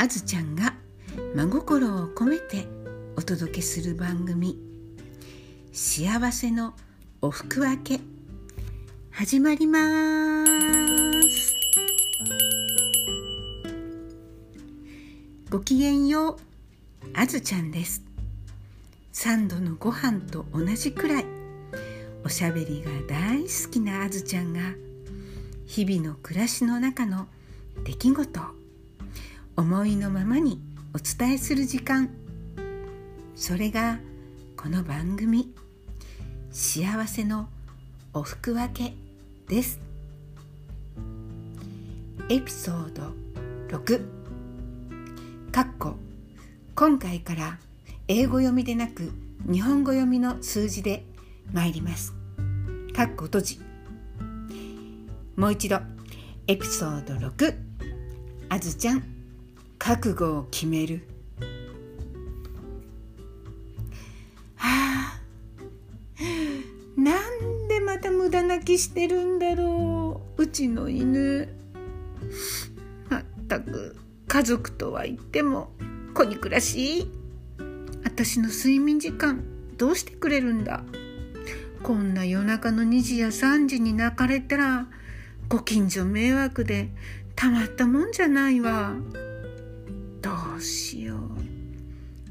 あずちゃんが真心を込めてお届けする番組「幸せのおふく分け」始まります。ごきげんようあずちゃんです。3度のご飯と同じくらいおしゃべりが大好きなあずちゃんが日々の暮らしの中の出来事思いのままにお伝えする時間。それがこの番組「幸せのおふく分け」です。エピソード6かっこ今回から英語読みでなく日本語読みの数字で参ります。かっこ閉じ。もう一度エピソード6あずちゃん。覚悟を決める。はあなんでまた無駄泣きしてるんだろう。うちの犬。まったく家族とは言っても子に暮らし。私の睡眠時間どうしてくれるんだ。こんな夜中の2時や3時に泣かれたらご近所迷惑でたまったもんじゃないわ。うしよう。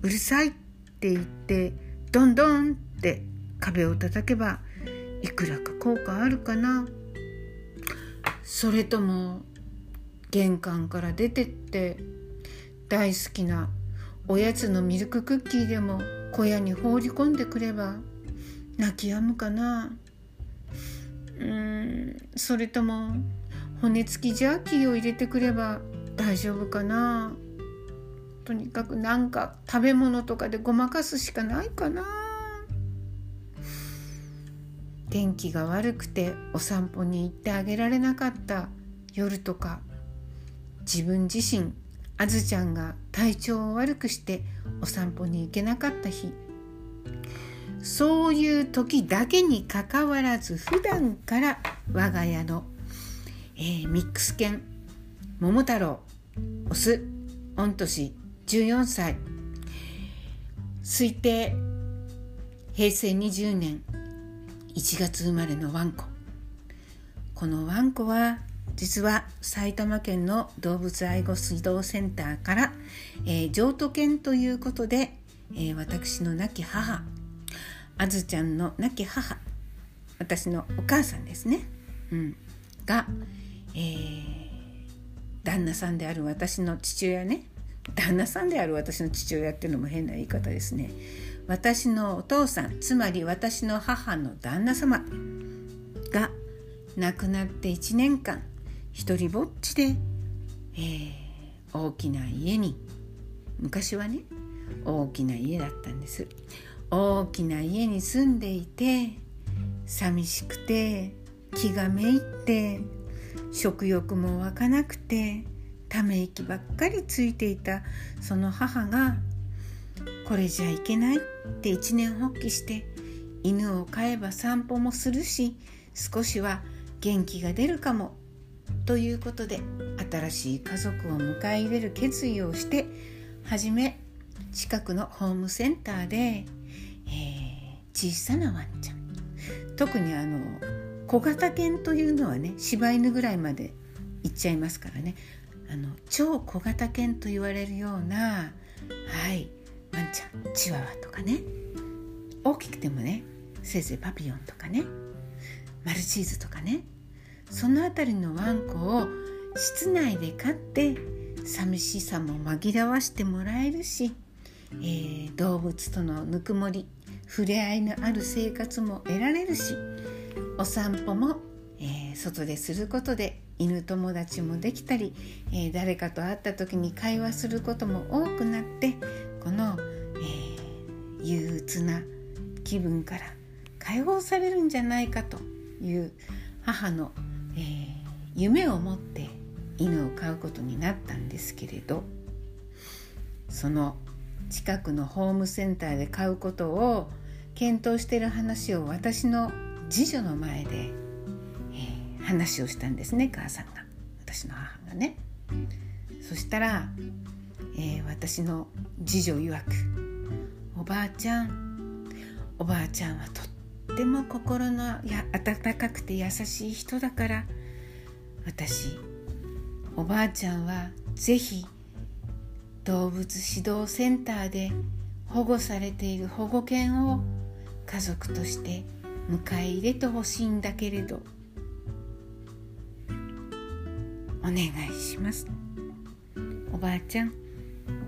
うるさいって言ってどんどんって壁を叩けばいくらか効果あるかな。それとも玄関から出てって大好きなおやつのミルククッキーでも小屋に放り込んでくれば泣き止むかな。うーんそれとも骨付きジャーキーを入れてくれば大丈夫かな。とにかくなんか食べ物とかでごまかすしかないかな。天気が悪くてお散歩に行ってあげられなかった。夜とか自分自身あずちゃんが体調を悪くしてお散歩に行けなかった日。そういう時だけにかかわらず普段から我が家の、えー、ミックス犬桃太郎オス御年14歳。推定平成20年1月生まれのワンコ。このワンコは実は埼玉県の動物愛護水道センターから、えー、譲渡犬ということで、えー、私の亡き母あずちゃんの亡き母私のお母さんですね、うん、が、えー、旦那さんである私の父親ね。旦那さんである私の父親っていうのも変な言い方ですね。私のお父さんつまり私の母の旦那様が亡くなって1年間一人ぼっちで、えー、大きな家に昔はね大きな家だったんです。大きな家に住んでいて寂しくて気がめいって食欲も湧かなくてため息ばっかりついていた。その母がこれじゃいけないって一年発起して犬を飼えば散歩もするし少しは元気が出るかもということで新しい家族を迎え入れる決意をしてはじめ近くのホームセンターでえー、小さなワンちゃん。特にあの小型犬というのはね柴犬ぐらいまで行っちゃいますからね。あの超小型犬と言われるようなはいワンちゃんチワワとかね。大きくてもねせいぜいパピヨンとかね。マルチーズとかね。その辺りのワンコを室内で飼って寂しさも紛らわしてもらえるし、えー、動物とのぬくもり触れ合いのある生活も得られるしお散歩も、えー、外ですることで犬友達もできたり、えー、誰かと会った時に会話することも多くなってこの、えー、憂鬱な気分から解放されるんじゃないかという母の、えー、夢を持って犬を飼うことになったんですけれどその近くのホームセンターで買うことを検討している話を私の次女の前で、話をしたんですね母さんが。私の母がね。そしたらえー、私の次女曰く「おばあちゃんおばあちゃんはとっても心のや温かくて優しい人だから私おばあちゃんはぜひ動物指導センターで保護されている保護犬を家族として迎え入れてほしいんだけれど。お願いします。おばあちゃん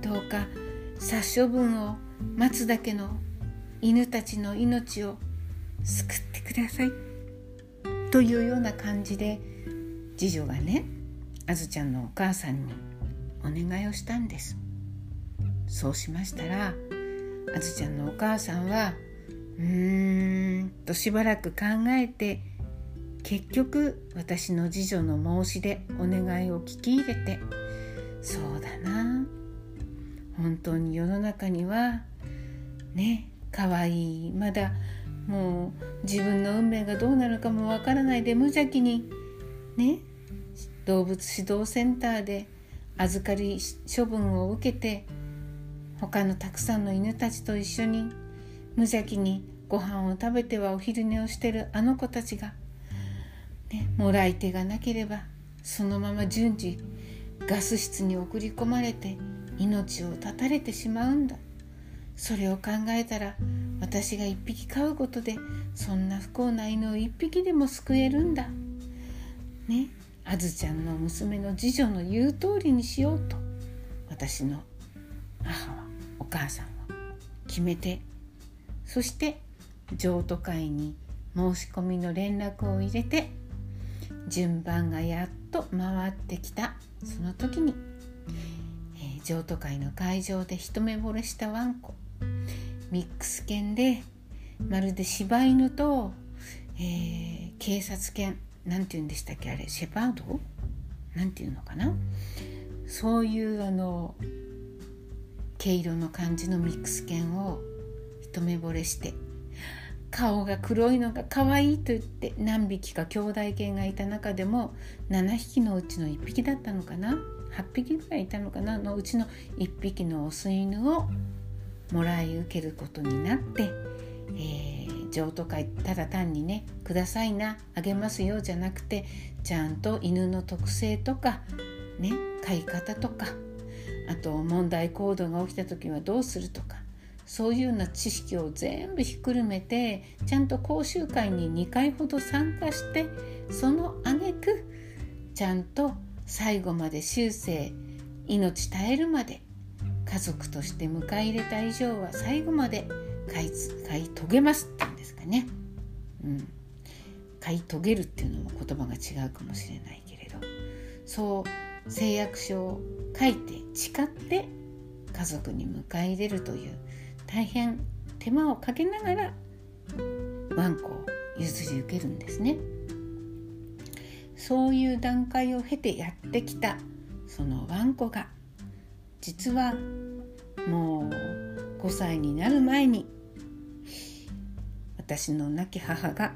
どうか殺処分を待つだけの犬たちの命を救ってください。というような感じで次女がねあずちゃんのお母さんにお願いをしたんです。そうしましたらあずちゃんのお母さんはうーんとしばらく考えて結局私の次女の申し出お願いを聞き入れてそうだな。本当に世の中にはね可愛い。まだもう自分の運命がどうなるかもわからないで無邪気にね動物指導センターで預かり処分を受けて他のたくさんの犬たちと一緒に無邪気にご飯を食べてはお昼寝をしてるあの子たちが、ね、もらい手がなければそのまま順次ガス室に送り込まれて命を絶たれてしまうんだ。それを考えたら私が一匹飼うことでそんな不幸な犬を一匹でも救えるんだ。ねあずちゃんの娘の次女の言う通りにしようと私の母はお母さんは決めてそして譲渡会に申し込みの連絡を入れて順番がやっと回ってきた。その時に、えー、譲渡会の会場で一目惚れしたワンコ。ミックス犬でまるで柴犬と、えー、警察犬。なんて言うんでしたっけあれ。シェパード？なんていうのかな。そういうあの毛色の感じのミックス犬を一目惚れして顔が黒いのが可愛いと言って何匹か兄弟犬がいた中でも7匹のうちの1匹だったのかな？8匹ぐらいいたのかな？のうちの1匹のオス犬をもらい受けることになって、えー、譲渡会ただ単にね「くださいなあげますよ」じゃなくてちゃんと犬の特性とかね飼い方とかあと問題行動が起きた時はどうするとかそういうような知識を全部ひっくるめてちゃんと講習会に2回ほど参加してその挙句ちゃんと最後まで終生命絶えるまで家族として迎え入れた以上は最後まで買い買い遂げますって言うんですかね。うん、買い遂げるっていうのも言葉が違うかもしれないけれどそう誓約書を書いて誓って家族に迎え入れるという大変手間をかけながらワンコを譲り受けるんですね。そういう段階を経てやってきたそのワンコが実はもう5歳になる前に私の亡き母が、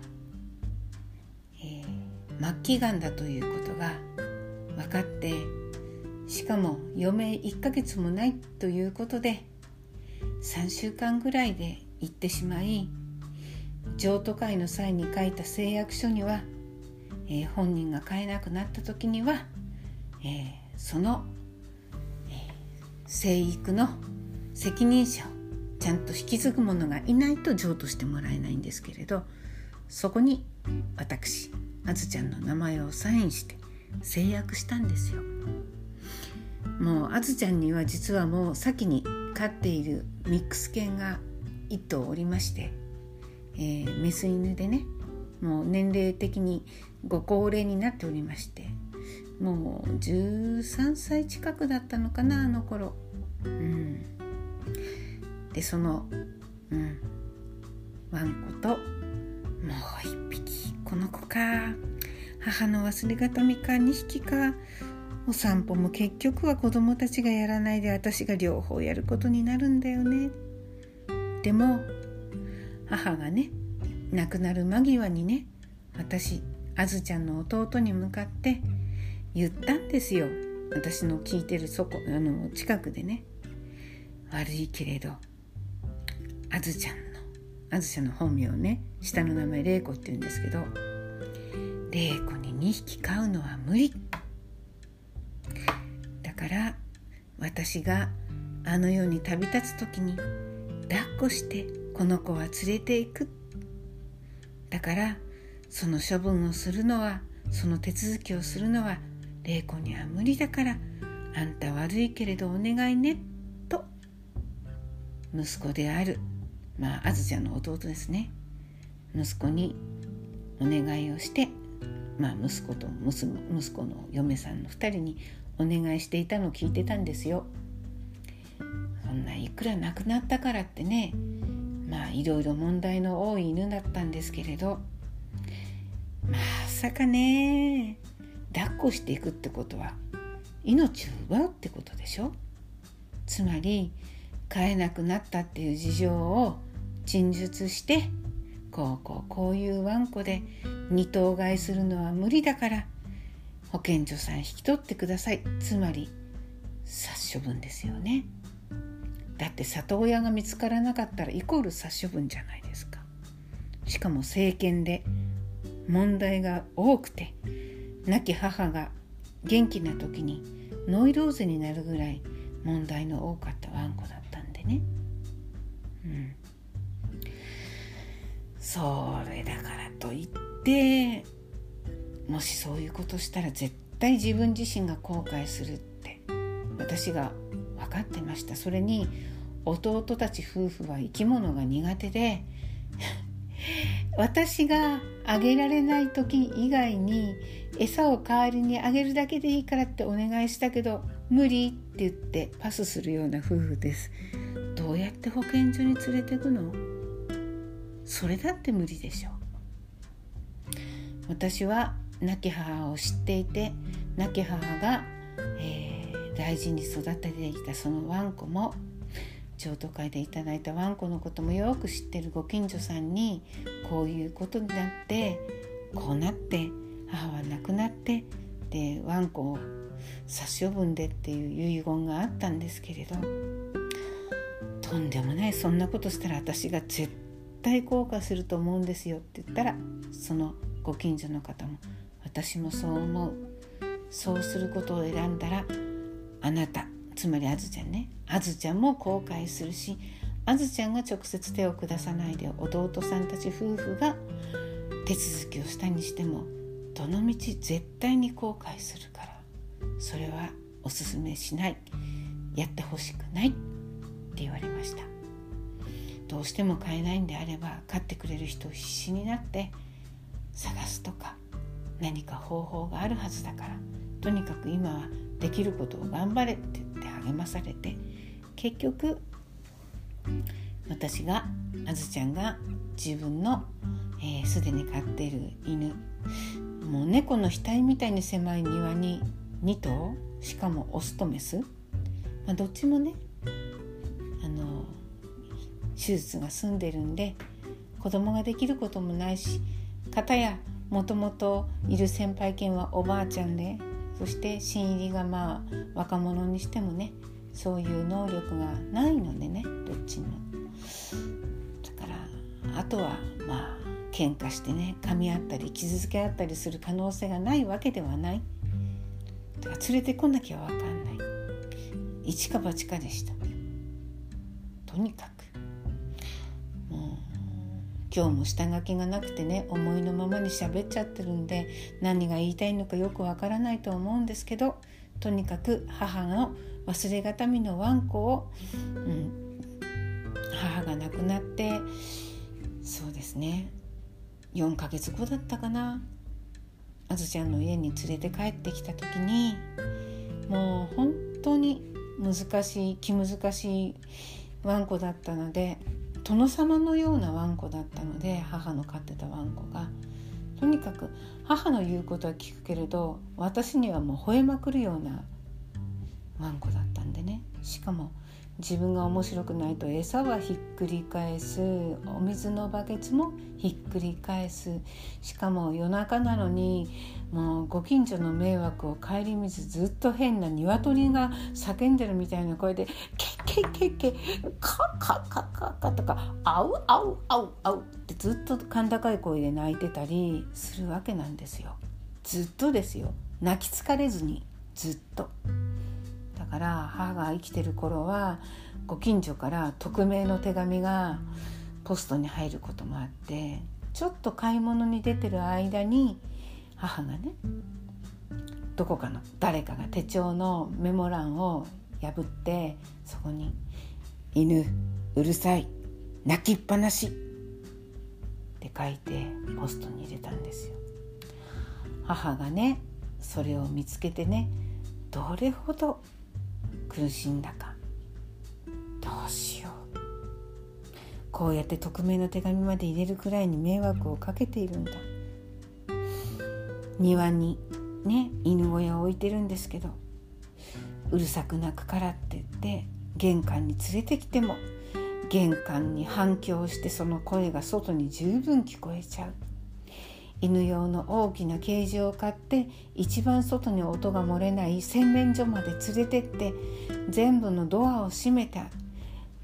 えー、末期がんだということが分かってしかも余命1ヶ月もないということで3週間ぐらいで行ってしまい譲渡会の際に書いた誓約書には、えー、本人が買えなくなった時には、えー、その生育の責任者をちゃんと引き継ぐ者がいないと譲渡してもらえないんですけれどそこに私あずちゃんの名前をサインして制約したんですよ。もうあずちゃんには実はもう先に飼っているミックス犬が1頭おりまして、えー、メス犬でねもう年齢的にご高齢になっておりましてもう13歳近くだったのかなあの頃。うん、でその、うん、ワンコともう一匹。この子か。母の忘れがたみか2匹か。お散歩も結局は子供たちがやらないで私が両方やることになるんだよね。でも母がね亡くなる間際にね私あずちゃんの弟に向かって言ったんですよ。私の聞いてるそこあの近くでね。悪いけれどあずちゃんのあずちゃんの本名ね下の名前玲子って言うんですけど玲子に2匹飼うのは無理。だから私があの世に旅立つ時に抱っこしてこの子は連れていく。だからその処分をするのはその手続きをするのは玲子には無理だからあんた悪いけれどお願いねと息子であるまああずちゃんの弟ですね。息子にお願いをしてまあ息子と娘息子の嫁さんの2人にお願いしていたのを聞いてたんですよ。そんないくら亡くなったからってねまあいろいろ問題の多い犬だったんですけれどまさかね抱っこしていくってことは命を奪うってことでしょ？つまり飼えなくなったっていう事情を陳述してこうこうこういうワンコで二頭買いするのは無理だから保健所さん引き取ってください。つまり殺処分ですよね。だって里親が見つからなかったらイコール殺処分じゃないですか。しかも政権で問題が多くて亡き母が元気な時にノイローゼになるぐらい問題の多かったワンコだったんでね。うん。それだからといってもしそういうことしたら絶対自分自身が後悔するって私が分かってました。それに弟たち夫婦は生き物が苦手で 私があげられない時以外に餌を代わりにあげるだけでいいからってお願いしたけど無理って言ってパスするような夫婦です。どうやって保健所に連れてくの？それだって無理でしょ。私は亡き母を知っていて亡き母が、えー、大事に育ててきたそのワンコも譲渡会でいただいたワンコのこともよく知ってるご近所さんにこういうことになってこうなって母は亡くなってでワンコを殺処分でっていう遺言があったんですけれどとんでもないそんなことしたら私が絶対後悔すると思うんですよって言ったらそのご近所の方も私もそう思う。そうすることを選んだらあなたつまりあずちゃんね。あずちゃんも後悔するしあずちゃんが直接手を下さないで弟さんたち夫婦が手続きをしたにしてもどのみち絶対に後悔するから。それはおすすめしない。やってほしくないって言われました。どうしても買えないんであれば買ってくれる人を必死になって探すとか。何か方法があるはずだからとにかく今はできることを頑張れって言って励まされて結局私があずちゃんが自分のすで、ー、に飼っている犬もう猫の額みたいに狭い庭に2頭しかもオスとメス、まあ、どっちもねあの手術が済んでるんで子供ができることもないし片やもともといる先輩犬はおばあちゃんでそして新入りがまあ若者にしてもねそういう能力がないのでねどっちも。だからあとはまあ喧嘩してね噛み合ったり傷つけ合ったりする可能性がないわけではない。だから連れてこなきゃ分かんない。一か八かでした。とにかく今日も下書きがなくてね思いのままに喋っちゃってるんで何が言いたいのかよくわからないと思うんですけどとにかく母の忘れがたみのワンコを、うん、母が亡くなってそうですね4ヶ月後だったかな。あずちゃんの家に連れて帰ってきた時にもう本当に難しい気難しいワンコだったので殿様のようなワンコだったので母の飼ってたワンコが。とにかく母の言うことは聞くけれど私にはもう吠えまくるようなワンコだったんでね。しかも自分が面白くないと餌はひっくり返すお水のバケツもひっくり返すしかも夜中なのにもうご近所の迷惑を顧みずずっと変な鶏が叫んでるみたいな声で「ケッケッケッケカッカッカッカッカ」とか「あうあうあうあう」ってずっと甲高い声で泣いてたりするわけなんですよ。ずっとですよ泣き疲れずにずっと。から母が生きてる頃はご近所から匿名の手紙がポストに入ることもあってちょっと買い物に出てる間に母がねどこかの誰かが手帳のメモ欄を破ってそこに「犬うるさい泣きっぱなし」って書いてポストに入れたんですよ。母がねそれを見つけてねどれほど苦しんだか。どうしよう。こうやって匿名の手紙まで入れるくらいに迷惑をかけているんだ。庭にね犬小屋を置いてるんですけどうるさく鳴くからって言って玄関に連れてきても玄関に反響してその声が外に十分聞こえちゃう。犬用の大きなケージを買って一番外に音が漏れない洗面所まで連れてって全部のドアを閉めた。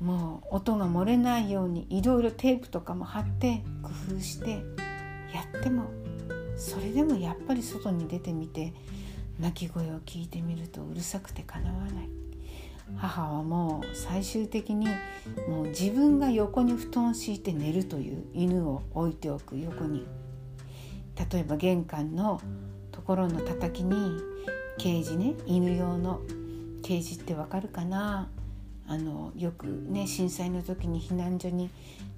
もう音が漏れないようにいろいろテープとかも貼って工夫してやってもそれでもやっぱり外に出てみて泣き声を聞いてみるとうるさくてかなわない。母はもう最終的にもう自分が横に布団を敷いて寝るという犬を置いておく横に例えば玄関のところのたたきにケージね犬用のケージってわかるかな？あのよくね震災の時に避難所に、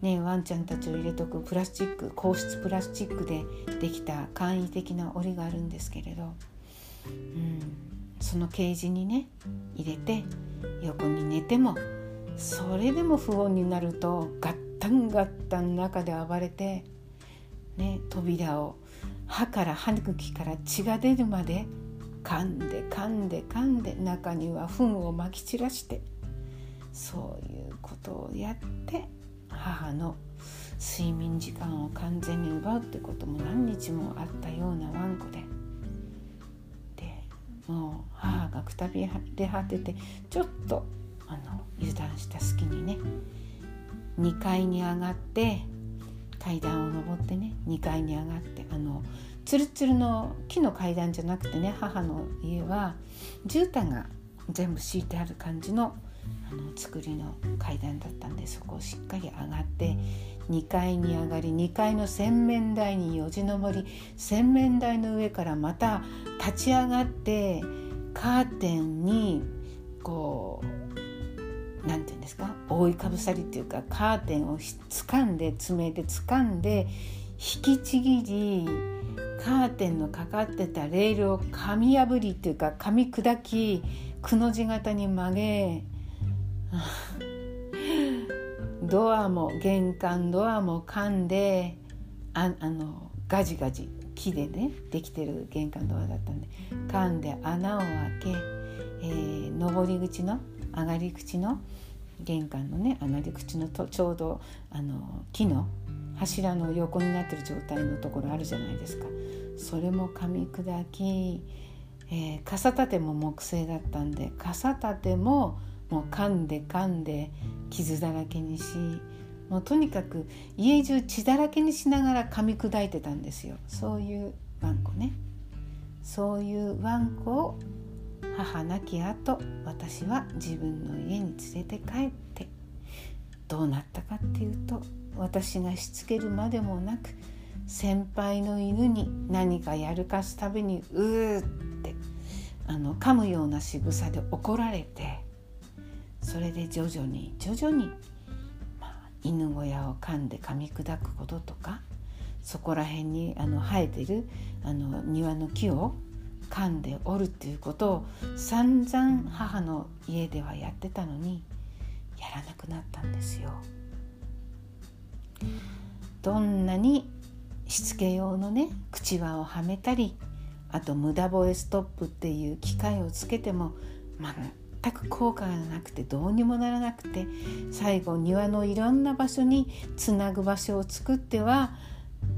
ね、ワンちゃんたちを入れとくプラスチック硬質プラスチックでできた簡易的な檻があるんですけれど、うん、そのケージにね入れて横に寝てもそれでも不穏になるとガッタンガッタン中で暴れて、ね、扉を歯から歯茎から血が出るまで噛んで噛んで噛んで中には糞をまき散らしてそういうことをやって母の睡眠時間を完全に奪うってことも何日もあったようなワンコで。でもう母がくたびれ果ててちょっとあの油断した隙にね2階に上がって階段を上ってね2階に上がってあのツルツルの木の階段じゃなくてね母の家は絨毯が全部敷いてある感じのあの作りの階段だったんでそこをしっかり上がって2階に上がり2階の洗面台によじ登り洗面台の上からまた立ち上がってカーテンにこう何て言うんですか？覆いかぶさりっていうかカーテンを掴んで爪で掴んで引きちぎりカーテンのかかってたレールを噛み破りっていうか噛み砕きくの字型に曲げ ドアも玄関ドアも噛んでああのガジガジ木でねできてる玄関ドアだったんで噛んで穴を開け、えー、上り口の上がり口の玄関のね上がり口のとちょうどあの木の柱の横になってる状態のところあるじゃないですか。それも噛み砕き、えー、傘立ても木製だったんで傘立てももう噛んで噛んで傷だらけにしもうとにかく家中血だらけにしながら噛み砕いてたんですよ。そういうワンコね。そういうワンコを母亡き後私は自分の家に連れて帰ってどうなったかっていうと私がしつけるまでもなく先輩の犬に何かやるかすたびにうーってあの噛むような仕草で怒られてそれで徐々に徐々に、まあ、犬小屋を噛んで噛み砕くこととかそこら辺にあの生えてるあの庭の木を噛んで折るっていうことを散々母の家ではやってたのにやらなくなったんですよ。どんなにしつけ用のね口輪をはめたりあと無駄吠えストップっていう機械をつけても全く効果がなくてどうにもならなくて最後庭のいろんな場所につなぐ場所を作っては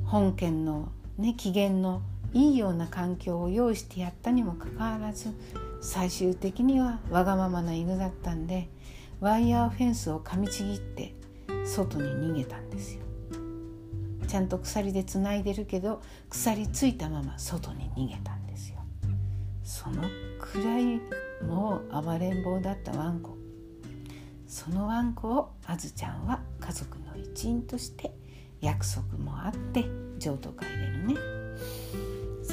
本県の、ね、機嫌のいいような環境を用意してやったにもかかわらず最終的にはわがままな犬だったんでワイヤーフェンスを噛みちぎって外に逃げたんですよ。ちゃんと鎖でつないでるけど鎖ついたまま外に逃げたんですよ。そのくらいもう暴れん坊だったワンコそのワンコをあずちゃんは家族の一員として約束もあって譲渡会でのね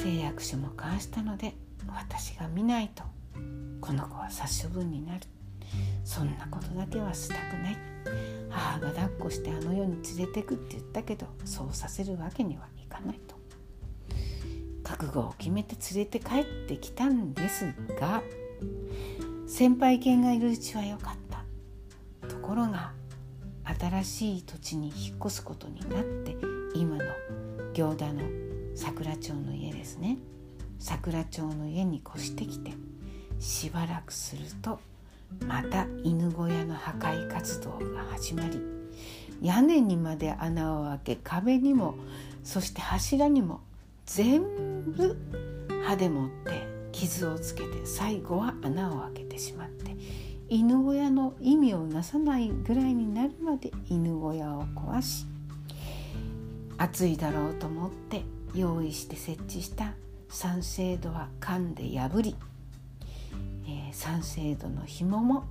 誓約書も交わしたので私が見ないとこの子は殺処分になる。そんなことだけはしたくない。母が抱っこしてあの世に連れてくって言ったけどそうさせるわけにはいかないと。覚悟を決めて連れて帰ってきたんですが先輩犬がいるうちは良かった。ところが新しい土地に引っ越すことになって今の行田の桜町の家ですね。桜町の家に越してきてしばらくするとまた犬小屋の破壊活動が始まり屋根にまで穴を開け壁にもそして柱にも全部歯でもって傷をつけて最後は穴を開けてしまって犬小屋の意味をなさないぐらいになるまで犬小屋を壊し暑いだろうと思って用意して設置した酸性度は噛んで破り、えー、酸性度の紐も、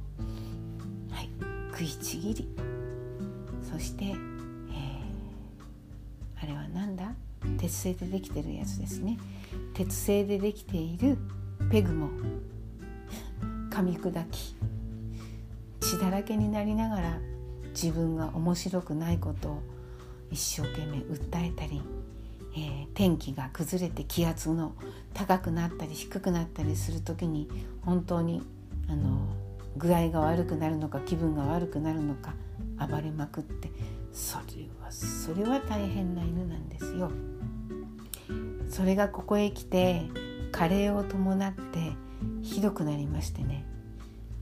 はい、食いちぎり。そして、えー、あれは何だ？鉄製でできてるやつですね。鉄製でできているペグも 噛み砕き血だらけになりながら自分が面白くないことを一生懸命訴えたり、えー、天気が崩れて気圧の高くなったり低くなったりする時に本当にあの具合が悪くなるのか気分が悪くなるのか暴れまくってそれはそれは大変な犬なんですよ。それがここへ来て加齢を伴ってひどくなりましてね。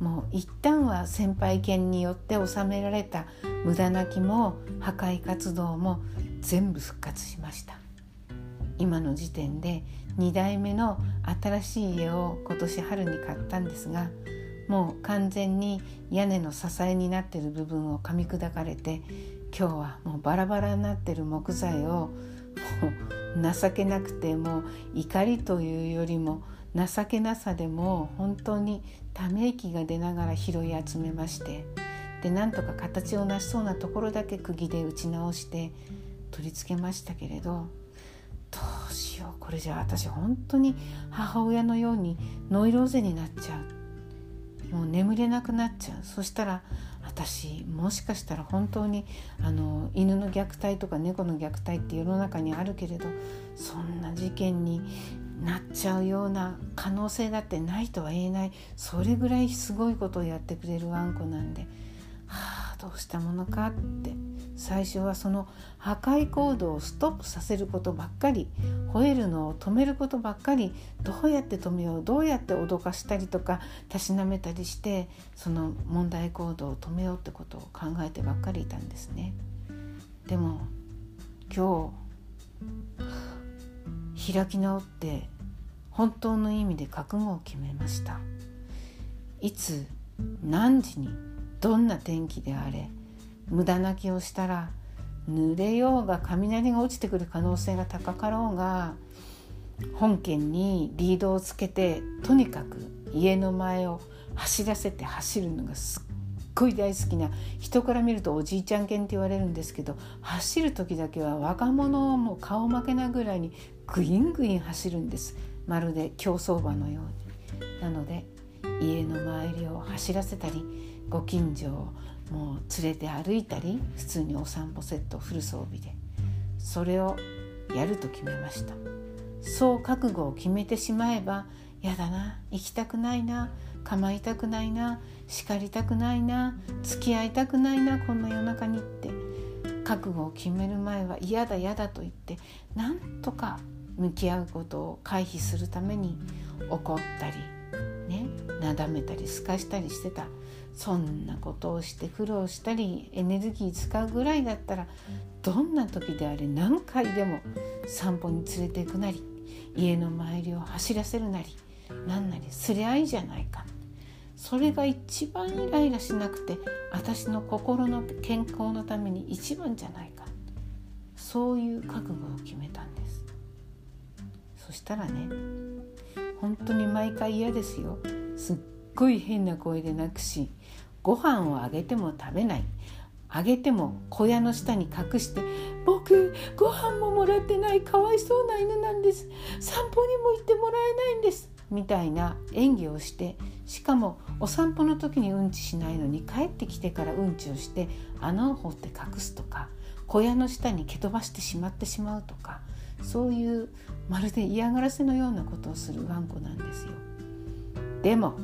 もう一旦は先輩犬によって収められた無駄なきも破壊活動も全部復活しました今の時点で2代目の新しい家を今年春に買ったんですがもう完全に屋根の支えになってる部分を噛み砕かれて今日はもうバラバラになってる木材をもう情けなくてもう怒りというよりも情けなさでも本当にため息が出ながら拾い集めましてでなんとか形を成しそうなところだけ釘で打ち直して取り付けましたけれどどうしようこれじゃあ私本当に母親のようにノイローゼになっちゃう。もう眠れなくなっちゃうそしたら私もしかしたら本当にあの犬の虐待とか猫の虐待って世の中にあるけれどそんな事件になっちゃうような可能性だってないとは言えない。それぐらいすごいことをやってくれるワンコなんで。はあどうしたものかって最初はその破壊行動をストップさせることばっかり吠えるのを止めることばっかりどうやって止めようどうやって脅かしたりとかたしなめたりしてその問題行動を止めようってことを考えてばっかりいたんですね。でも今日開き直って本当の意味で覚悟を決めましたいつ何時にどんな天気であれ無駄泣きをしたら濡れようが雷が落ちてくる可能性が高かろうが本県にリードをつけてとにかく家の前を走らせて走るのがすっごい大好きな人から見るとおじいちゃん犬って言われるんですけど走る時だけは若者をもう顔負けなぐらいにグイングイン走るんですまるで競走馬のように。なので家の周りを走らせたりご近所をもう連れて歩いたり普通にお散歩セットフル装備でそれをやると決めました。そう覚悟を決めてしまえばやだな行きたくないな構いたくないな叱りたくないな付き合いたくないなこんな夜中にって覚悟を決める前は嫌だ嫌だと言ってなんとか向き合うことを回避するために怒ったりねなだめたりすかしたりしてた。そんなことをして苦労したりエネルギー使うぐらいだったらどんな時であれ何回でも散歩に連れて行くなり家の周りを走らせるなりなんなりすりゃいいじゃないか。それが一番イライラしなくて私の心の健康のために一番じゃないか。そういう覚悟を決めたんです。そしたらね本当に毎回嫌ですよ。すっごい変な声で泣くしご飯をあげても食べない。あげても小屋の下に隠して「僕ご飯ももらってない。かわいそうな犬なんです。散歩にも行ってもらえないんです」みたいな演技をしてしかもお散歩の時にうんちしないのに帰ってきてからうんちをして穴を掘って隠すとか小屋の下に蹴飛ばしてしまってしまうとかそういうまるで嫌がらせのようなことをするワンコなんですよ。でも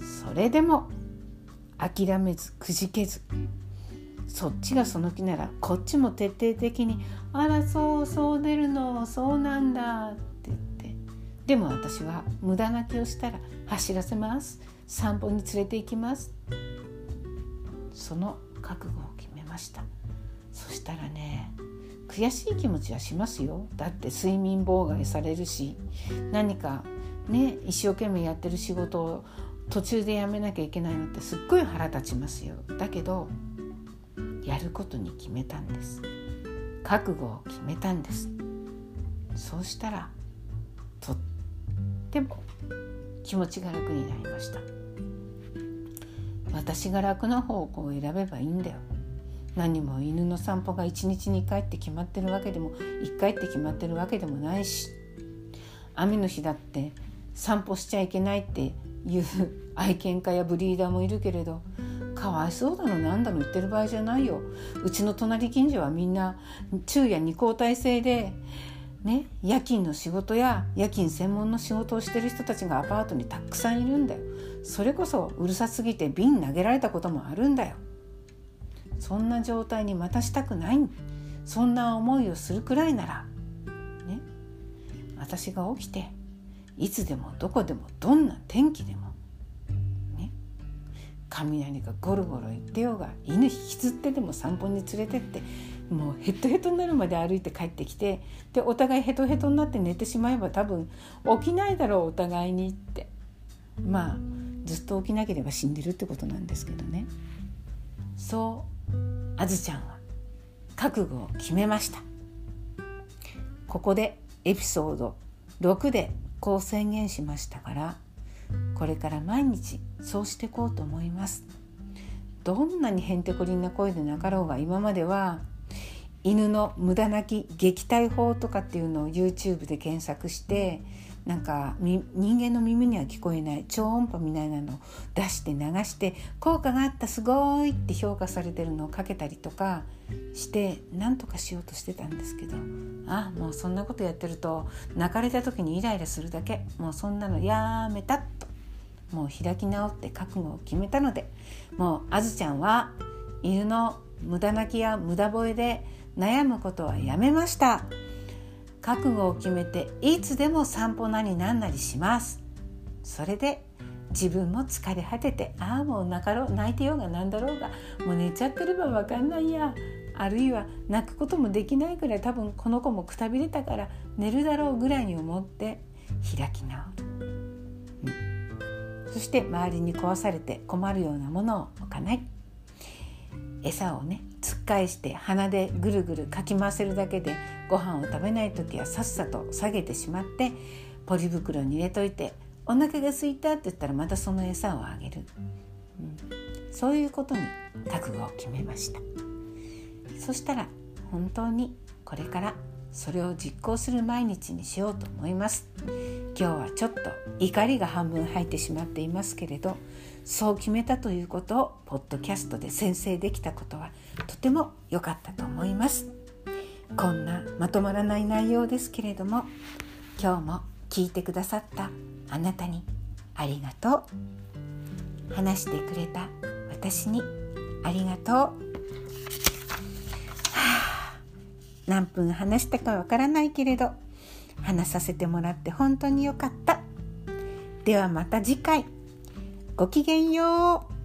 それでも諦めずくじけずそっちがその気ならこっちも徹底的に「あらそうそう出るのそうなんだ」って言って。でも私は無駄泣きをしたら走らせます散歩に連れて行きますその覚悟を決めました。そしたらね悔しい気持ちはしますよ。だって睡眠妨害されるし何かね一生懸命やってる仕事を途中でやめなきゃいけないのってすっごい腹立ちますよ。だけどやることに決めたんです。覚悟を決めたんです。そうしたらとっても気持ちが楽になりました。私が楽な方向を選べばいいんだよ。何も犬の散歩が1日2回って決まってるわけでも1回って決まってるわけでもないし。雨の日だって散歩しちゃいけないっていう愛犬家やブリーダーもいるけれどかわいそうだのなんだの言ってる場合じゃないよ。うちの隣近所はみんな昼夜二交代制でね夜勤の仕事や夜勤専門の仕事をしてる人たちがアパートにたくさんいるんだよ。それこそうるさすぎて瓶投げられたこともあるんだよ。そんな状態にまたしたくない。そんな思いをするくらいならね私が起きていつでもどこでもどんな天気でもね。雷がゴロゴロ言ってようが犬引きずってでも散歩に連れてってもうヘトヘトになるまで歩いて帰ってきてでお互いヘトヘトになって寝てしまえば多分起きないだろうお互いにって。まあずっと起きなければ死んでるってことなんですけどね。そうあずちゃんは覚悟を決めました。ここでエピソード6でこう宣言しましたからこれから毎日そうしていこうと思います。どんなにへんてこりんな声でなかろうが今までは犬の無駄なき撃退法とかっていうのを YouTube で検索してなんか人間の耳には聞こえない超音波みたいなのを出して流して効果があったすごいって評価されてるのをかけたりとかして何とかしようとしてたんですけどあもうそんなことやってると泣かれた時にイライラするだけもうそんなのやめたともう開き直って覚悟を決めたのでもうあずちゃんは犬の無駄泣きや無駄吠えで悩むことはやめました。覚悟を決めていつでも散歩なりなんなりします。それで自分も疲れ果ててああもう泣かろう泣いてようがなんだろうがもう寝ちゃってれば分かんないや。あるいは泣くこともできないくらい多分この子もくたびれたから寝るだろうぐらいに思って開き直る、うん、そして周りに壊されて困るようなものを置かない。餌をねつっ返して鼻でぐるぐるかき回せるだけでご飯を食べない時はさっさと下げてしまってポリ袋に入れといてお腹が空いたって言ったらまたその餌をあげる、うん、そういうことに覚悟を決めました。そしたら本当にこれからそれを実行する毎日にしようと思います。今日はちょっと怒りが半分入ってしまっていますけれどそう決めたということをポッドキャストで宣誓できたことはとても良かったと思います。こんなまとまらない内容ですけれども今日も聞いてくださったあなたにありがとう。話してくれた私にありがとう、はあ、何分話したかわからないけれど話させてもらって本当によかった。ではまた次回。ごきげんよう。